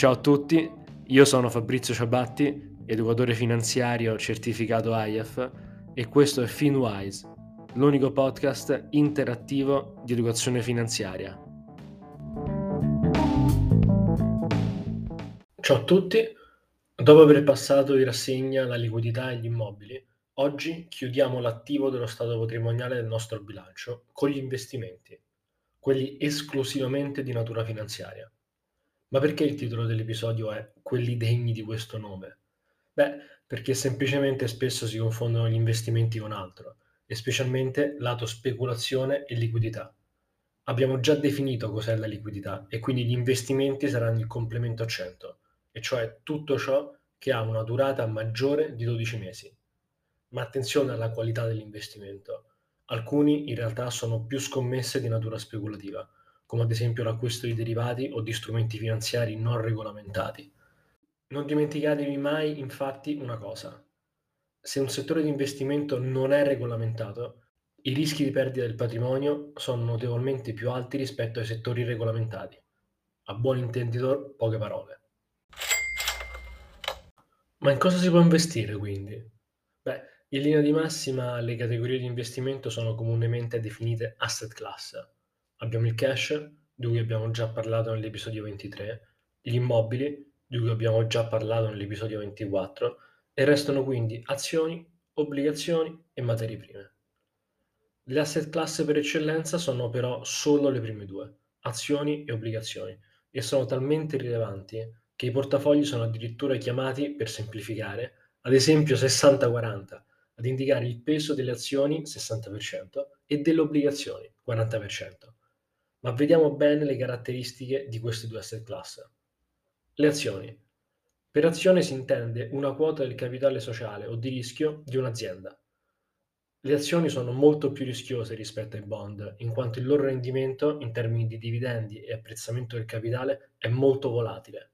Ciao a tutti, io sono Fabrizio Ciabatti, educatore finanziario certificato IAF e questo è FinWise, l'unico podcast interattivo di educazione finanziaria. Ciao a tutti, dopo aver passato in rassegna la liquidità e gli immobili, oggi chiudiamo l'attivo dello stato patrimoniale del nostro bilancio con gli investimenti, quelli esclusivamente di natura finanziaria. Ma perché il titolo dell'episodio è Quelli degni di questo nome? Beh, perché semplicemente spesso si confondono gli investimenti con altro, e specialmente lato speculazione e liquidità. Abbiamo già definito cos'è la liquidità e quindi gli investimenti saranno il complemento a 100, e cioè tutto ciò che ha una durata maggiore di 12 mesi. Ma attenzione alla qualità dell'investimento. Alcuni in realtà sono più scommesse di natura speculativa, come ad esempio l'acquisto di derivati o di strumenti finanziari non regolamentati. Non dimenticatevi mai infatti una cosa. Se un settore di investimento non è regolamentato, i rischi di perdita del patrimonio sono notevolmente più alti rispetto ai settori regolamentati. A buon intenditore, poche parole. Ma in cosa si può investire quindi? Beh, in linea di massima le categorie di investimento sono comunemente definite asset class Abbiamo il cash, di cui abbiamo già parlato nell'episodio 23, gli immobili, di cui abbiamo già parlato nell'episodio 24, e restano quindi azioni, obbligazioni e materie prime. Le asset class per eccellenza sono però solo le prime due, azioni e obbligazioni, e sono talmente rilevanti che i portafogli sono addirittura chiamati, per semplificare, ad esempio 60-40, ad indicare il peso delle azioni 60% e delle obbligazioni 40%. Ma vediamo bene le caratteristiche di queste due asset class. Le azioni. Per azione si intende una quota del capitale sociale o di rischio di un'azienda. Le azioni sono molto più rischiose rispetto ai bond, in quanto il loro rendimento in termini di dividendi e apprezzamento del capitale è molto volatile.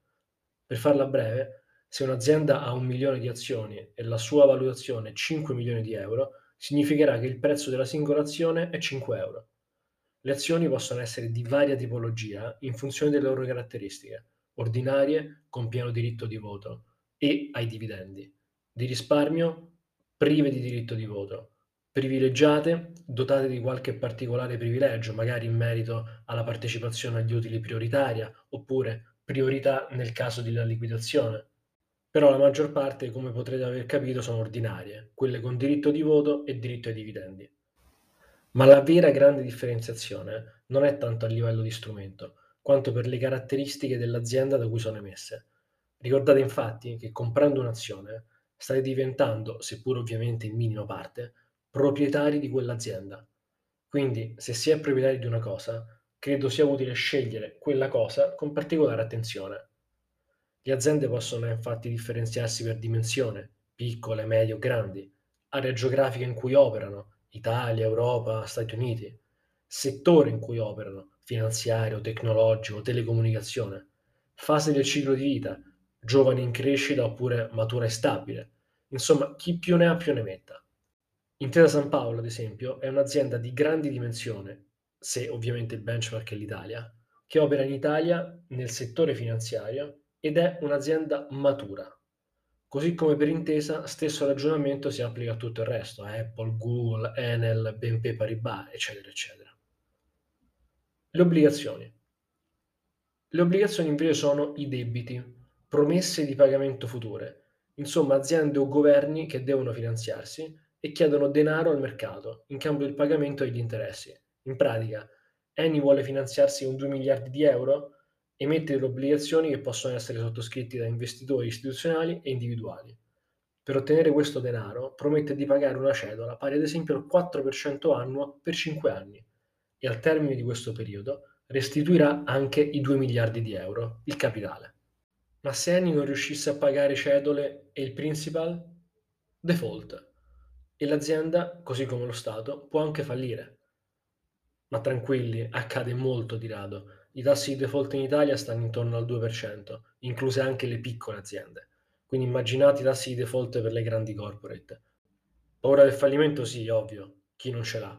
Per farla breve, se un'azienda ha un milione di azioni e la sua valutazione è 5 milioni di euro, significherà che il prezzo della singola azione è 5 euro. Le azioni possono essere di varia tipologia in funzione delle loro caratteristiche, ordinarie con pieno diritto di voto e ai dividendi, di risparmio prive di diritto di voto, privilegiate dotate di qualche particolare privilegio, magari in merito alla partecipazione agli utili prioritaria oppure priorità nel caso della liquidazione. Però la maggior parte, come potrete aver capito, sono ordinarie, quelle con diritto di voto e diritto ai dividendi. Ma la vera grande differenziazione non è tanto a livello di strumento, quanto per le caratteristiche dell'azienda da cui sono emesse. Ricordate infatti che comprando un'azione state diventando, seppur ovviamente in minima parte, proprietari di quell'azienda. Quindi, se si è proprietari di una cosa, credo sia utile scegliere quella cosa con particolare attenzione. Le aziende possono infatti differenziarsi per dimensione, piccole, medie o grandi, area geografica in cui operano, Italia, Europa, Stati Uniti, settore in cui operano, finanziario, tecnologico, telecomunicazione, fase del ciclo di vita, giovane in crescita oppure matura e stabile. Insomma, chi più ne ha più ne metta. Intesa San Paolo, ad esempio, è un'azienda di grandi dimensioni, se ovviamente il benchmark è l'Italia, che opera in Italia nel settore finanziario ed è un'azienda matura. Così come per Intesa, stesso ragionamento si applica a tutto il resto, a Apple, Google, Enel, BNP Paribas, eccetera, eccetera. Le obbligazioni. Le obbligazioni invece sono i debiti, promesse di pagamento future, insomma aziende o governi che devono finanziarsi e chiedono denaro al mercato in cambio del pagamento degli interessi. In pratica, Eni vuole finanziarsi con 2 miliardi di euro emette delle obbligazioni che possono essere sottoscritti da investitori istituzionali e individuali. Per ottenere questo denaro promette di pagare una cedola pari ad esempio al 4% annuo per 5 anni e al termine di questo periodo restituirà anche i 2 miliardi di euro, il capitale. Ma se Eni non riuscisse a pagare cedole e il principal? Default. E l'azienda, così come lo Stato, può anche fallire. Ma tranquilli, accade molto di rado i tassi di default in Italia stanno intorno al 2%, incluse anche le piccole aziende. Quindi immaginate i tassi di default per le grandi corporate. Paura del fallimento sì, ovvio, chi non ce l'ha.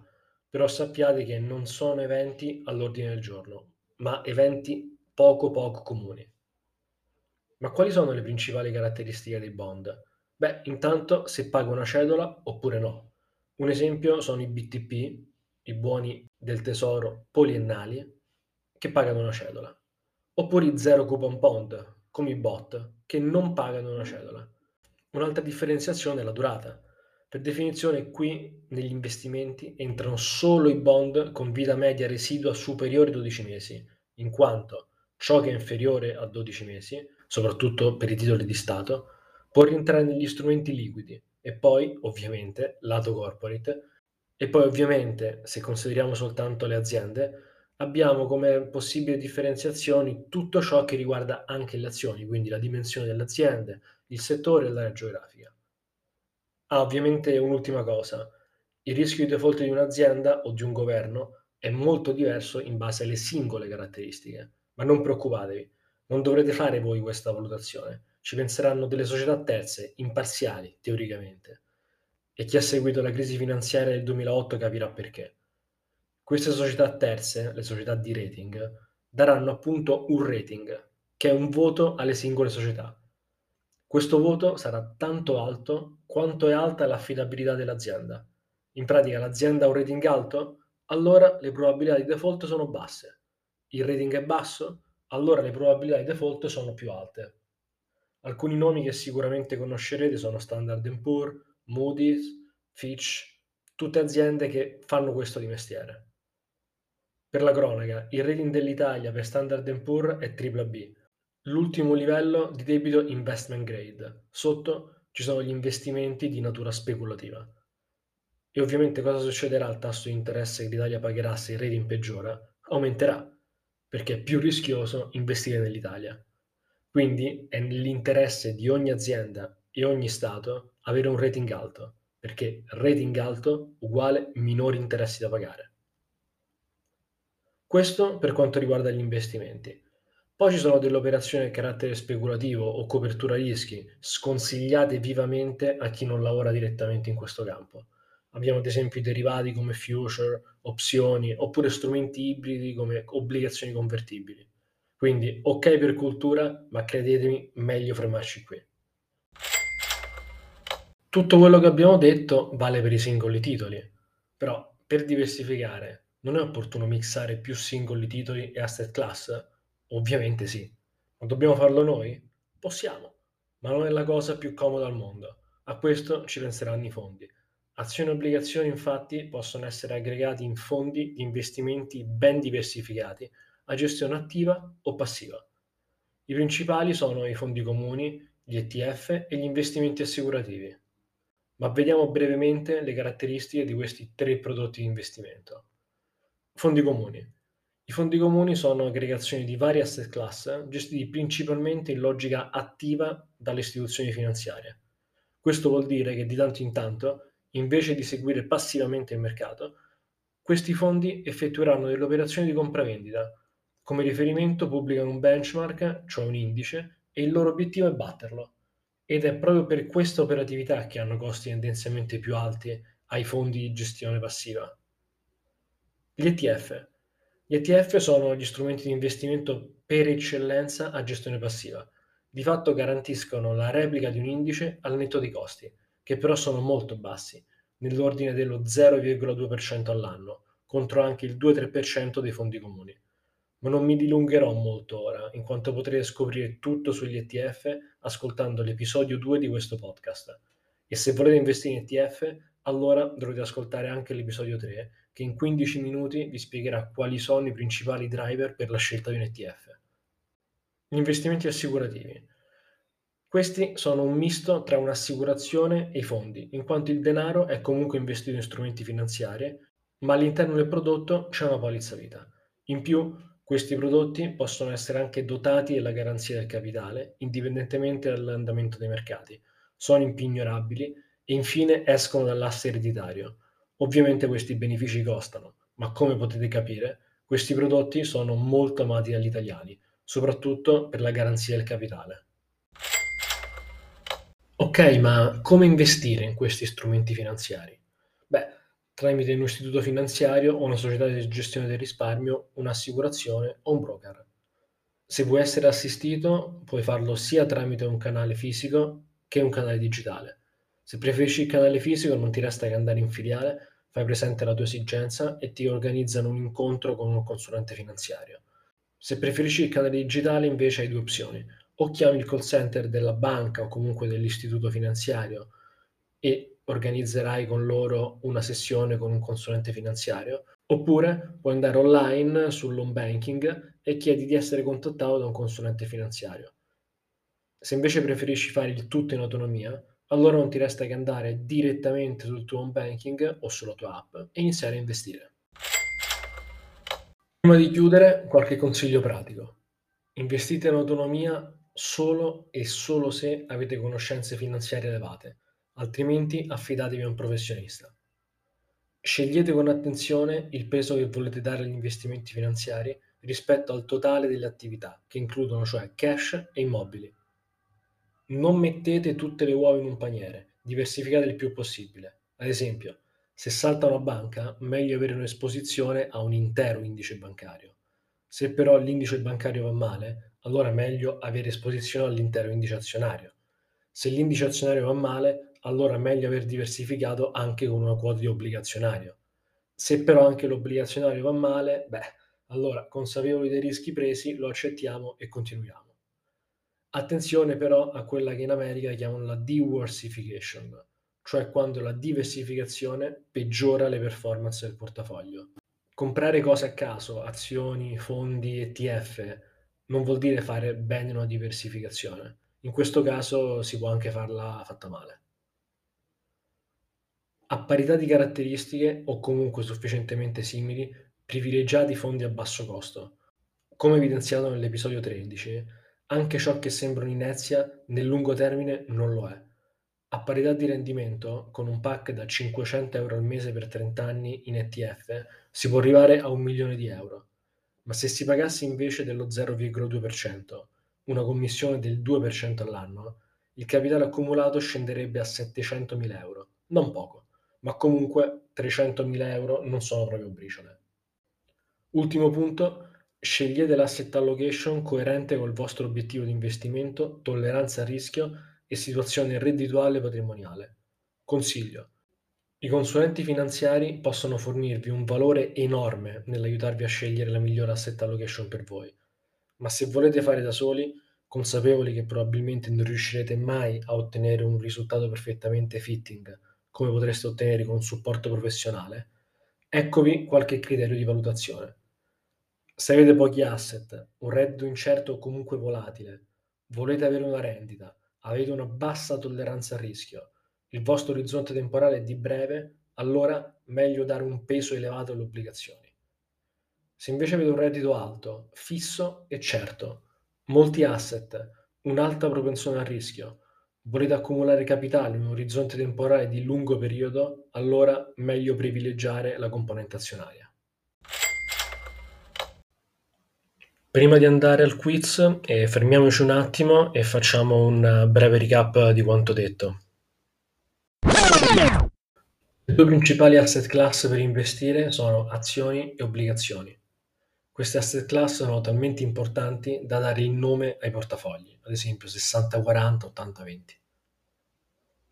Però sappiate che non sono eventi all'ordine del giorno, ma eventi poco poco comuni. Ma quali sono le principali caratteristiche dei bond? Beh, intanto se paga una cedola oppure no. Un esempio sono i BTP, i buoni del tesoro poliennali, che pagano una cedola, oppure i zero coupon bond, come i bot, che non pagano una cedola. Un'altra differenziazione è la durata. Per definizione qui negli investimenti entrano solo i bond con vita media residua superiore ai 12 mesi, in quanto ciò che è inferiore a 12 mesi, soprattutto per i titoli di Stato, può rientrare negli strumenti liquidi e poi, ovviamente, lato corporate, e poi ovviamente, se consideriamo soltanto le aziende, abbiamo come possibili differenziazioni tutto ciò che riguarda anche le azioni, quindi la dimensione delle aziende, il settore e l'area geografica. Ah, ovviamente un'ultima cosa, il rischio di default di un'azienda o di un governo è molto diverso in base alle singole caratteristiche, ma non preoccupatevi, non dovrete fare voi questa valutazione, ci penseranno delle società terze, imparziali, teoricamente. E chi ha seguito la crisi finanziaria del 2008 capirà perché. Queste società terze, le società di rating, daranno appunto un rating, che è un voto alle singole società. Questo voto sarà tanto alto quanto è alta l'affidabilità dell'azienda. In pratica l'azienda ha un rating alto? Allora le probabilità di default sono basse. Il rating è basso? Allora le probabilità di default sono più alte. Alcuni nomi che sicuramente conoscerete sono Standard Poor's, Moody's, Fitch, tutte aziende che fanno questo di mestiere. Per la cronaca, il rating dell'Italia per Standard Poor's è BBB, l'ultimo livello di debito investment grade. Sotto ci sono gli investimenti di natura speculativa. E ovviamente cosa succederà al tasso di interesse che l'Italia pagherà se il rating peggiora? Aumenterà, perché è più rischioso investire nell'Italia. Quindi è nell'interesse di ogni azienda e ogni Stato avere un rating alto, perché rating alto uguale minori interessi da pagare. Questo per quanto riguarda gli investimenti. Poi ci sono delle operazioni a carattere speculativo o copertura rischi sconsigliate vivamente a chi non lavora direttamente in questo campo. Abbiamo ad esempio i derivati come future, opzioni oppure strumenti ibridi come obbligazioni convertibili. Quindi ok per cultura, ma credetemi, meglio fermarci qui. Tutto quello che abbiamo detto vale per i singoli titoli, però per diversificare non è opportuno mixare più singoli titoli e asset class? Ovviamente sì. Ma dobbiamo farlo noi? Possiamo, ma non è la cosa più comoda al mondo. A questo ci penseranno i fondi. Azioni e obbligazioni infatti possono essere aggregati in fondi di investimenti ben diversificati a gestione attiva o passiva. I principali sono i fondi comuni, gli ETF e gli investimenti assicurativi. Ma vediamo brevemente le caratteristiche di questi tre prodotti di investimento. Fondi comuni. I fondi comuni sono aggregazioni di varie asset class gestiti principalmente in logica attiva dalle istituzioni finanziarie. Questo vuol dire che di tanto in tanto, invece di seguire passivamente il mercato, questi fondi effettueranno delle operazioni di compravendita, come riferimento pubblicano un benchmark, cioè un indice, e il loro obiettivo è batterlo. Ed è proprio per questa operatività che hanno costi tendenzialmente più alti ai fondi di gestione passiva. Gli ETF. Gli ETF sono gli strumenti di investimento per eccellenza a gestione passiva. Di fatto garantiscono la replica di un indice al netto dei costi, che però sono molto bassi, nell'ordine dello 0,2% all'anno, contro anche il 2-3% dei fondi comuni ma non mi dilungherò molto ora, in quanto potrete scoprire tutto sugli ETF ascoltando l'episodio 2 di questo podcast. E se volete investire in ETF, allora dovrete ascoltare anche l'episodio 3, che in 15 minuti vi spiegherà quali sono i principali driver per la scelta di un ETF. Gli investimenti assicurativi. Questi sono un misto tra un'assicurazione e i fondi, in quanto il denaro è comunque investito in strumenti finanziari, ma all'interno del prodotto c'è una polizza vita. In più, questi prodotti possono essere anche dotati della garanzia del capitale, indipendentemente dall'andamento dei mercati, sono impignorabili e infine escono dall'asse ereditario. Ovviamente questi benefici costano, ma come potete capire, questi prodotti sono molto amati dagli italiani, soprattutto per la garanzia del capitale. Ok, ma come investire in questi strumenti finanziari? Beh, tramite un istituto finanziario o una società di gestione del risparmio, un'assicurazione o un broker. Se vuoi essere assistito, puoi farlo sia tramite un canale fisico che un canale digitale. Se preferisci il canale fisico, non ti resta che andare in filiale, fai presente la tua esigenza e ti organizzano un incontro con un consulente finanziario. Se preferisci il canale digitale, invece hai due opzioni. O chiami il call center della banca o comunque dell'istituto finanziario e organizzerai con loro una sessione con un consulente finanziario, Oppure puoi andare online sull'home banking e chiedi di essere contattato da un consulente finanziario. Se invece preferisci fare il tutto in autonomia, allora non ti resta che andare direttamente sul tuo home banking o sulla tua app e iniziare a investire. Prima di chiudere, qualche consiglio pratico. Investite in autonomia solo e solo se avete conoscenze finanziarie elevate, altrimenti affidatevi a un professionista. Scegliete con attenzione il peso che volete dare agli investimenti finanziari rispetto al totale delle attività, che includono cioè cash e immobili. Non mettete tutte le uova in un paniere, diversificate il più possibile. Ad esempio, se salta una banca, meglio avere un'esposizione a un intero indice bancario. Se però l'indice bancario va male, allora è meglio avere esposizione all'intero indice azionario. Se l'indice azionario va male, allora è meglio aver diversificato anche con una quota di obbligazionario. Se però anche l'obbligazionario va male, beh, allora consapevoli dei rischi presi lo accettiamo e continuiamo. Attenzione però a quella che in America chiamano la diversification, cioè quando la diversificazione peggiora le performance del portafoglio. Comprare cose a caso, azioni, fondi, ETF, non vuol dire fare bene una diversificazione. In questo caso si può anche farla fatta male. A parità di caratteristiche, o comunque sufficientemente simili, privilegiate i fondi a basso costo. Come evidenziato nell'episodio 13, anche ciò che sembra un'inezia nel lungo termine non lo è. A parità di rendimento, con un pack da 500 euro al mese per 30 anni in ETF, si può arrivare a un milione di euro. Ma se si pagasse invece dello 0,2%, una commissione del 2% all'anno, il capitale accumulato scenderebbe a 700.000 euro, non poco ma comunque 300.000 euro non sono proprio briciole. Ultimo punto, scegliete l'asset allocation coerente col vostro obiettivo di investimento, tolleranza a rischio e situazione reddituale patrimoniale. Consiglio. I consulenti finanziari possono fornirvi un valore enorme nell'aiutarvi a scegliere la migliore asset allocation per voi, ma se volete fare da soli, consapevoli che probabilmente non riuscirete mai a ottenere un risultato perfettamente fitting come potreste ottenere con un supporto professionale, eccovi qualche criterio di valutazione. Se avete pochi asset, un reddito incerto o comunque volatile, volete avere una rendita, avete una bassa tolleranza al rischio, il vostro orizzonte temporale è di breve, allora meglio dare un peso elevato alle obbligazioni. Se invece avete un reddito alto, fisso e certo, molti asset, un'alta propensione al rischio, Volete accumulare capitale in un orizzonte temporale di lungo periodo, allora meglio privilegiare la componente azionaria. Prima di andare al quiz, eh, fermiamoci un attimo e facciamo un breve recap di quanto detto. Le due principali asset class per investire sono azioni e obbligazioni. Queste asset class sono talmente importanti da dare il nome ai portafogli, ad esempio 60-40, 80-20.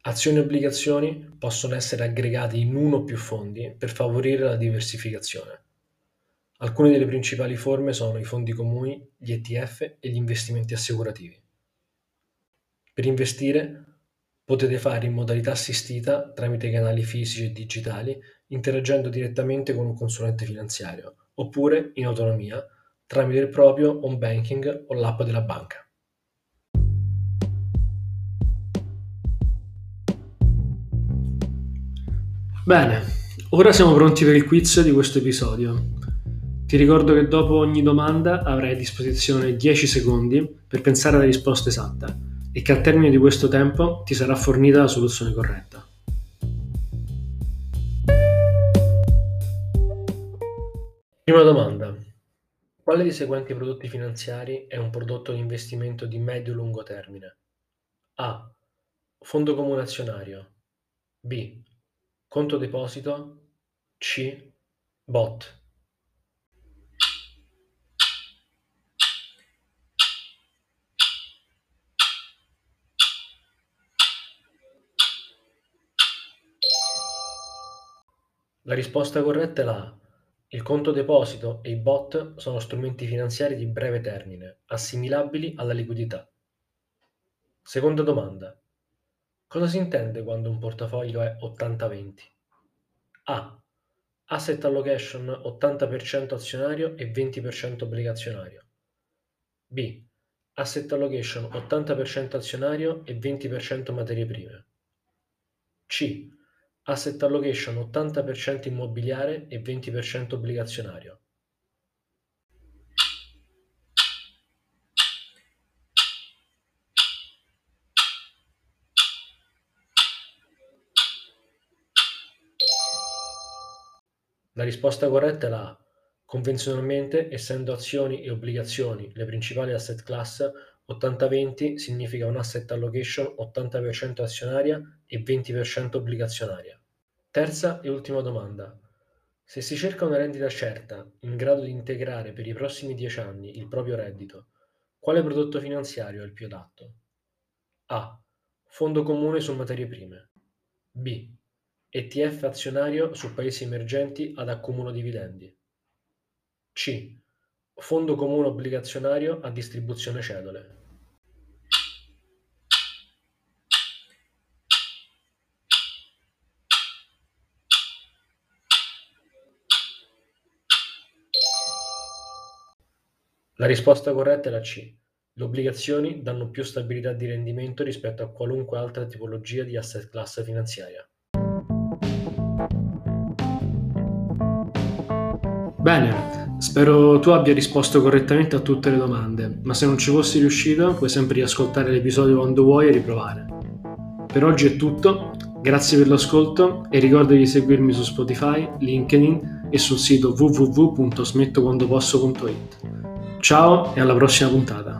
Azioni e obbligazioni possono essere aggregate in uno o più fondi per favorire la diversificazione. Alcune delle principali forme sono i fondi comuni, gli ETF e gli investimenti assicurativi. Per investire potete fare in modalità assistita tramite canali fisici e digitali interagendo direttamente con un consulente finanziario oppure in autonomia tramite il proprio home banking o l'app della banca. Bene, ora siamo pronti per il quiz di questo episodio. Ti ricordo che dopo ogni domanda avrai a disposizione 10 secondi per pensare alla risposta esatta e che al termine di questo tempo ti sarà fornita la soluzione corretta. Prima domanda. Quale dei seguenti prodotti finanziari è un prodotto di investimento di medio-lungo termine? A. Fondo comune azionario. B. Conto deposito C. Bot La risposta corretta è la A. Il conto deposito e i bot sono strumenti finanziari di breve termine, assimilabili alla liquidità. Seconda domanda. Cosa si intende quando un portafoglio è 80-20? A. Asset allocation 80% azionario e 20% obbligazionario. B. Asset allocation 80% azionario e 20% materie prime. C. Asset allocation 80% immobiliare e 20% obbligazionario. La risposta corretta è la A. Convenzionalmente, essendo azioni e obbligazioni le principali asset class, 80-20 significa un asset allocation 80% azionaria e 20% obbligazionaria. Terza e ultima domanda. Se si cerca una rendita certa, in grado di integrare per i prossimi 10 anni il proprio reddito, quale prodotto finanziario è il più adatto? A. Fondo comune su materie prime. B. ETF azionario su paesi emergenti ad accumulo dividendi. C. Fondo comune obbligazionario a distribuzione cedole. La risposta corretta è la C. Le obbligazioni danno più stabilità di rendimento rispetto a qualunque altra tipologia di asset class finanziaria. Bene, spero tu abbia risposto correttamente a tutte le domande, ma se non ci fossi riuscito puoi sempre riascoltare l'episodio quando vuoi e riprovare. Per oggi è tutto, grazie per l'ascolto e ricorda di seguirmi su Spotify, LinkedIn e sul sito www.smettoquandoposso.it. Ciao e alla prossima puntata.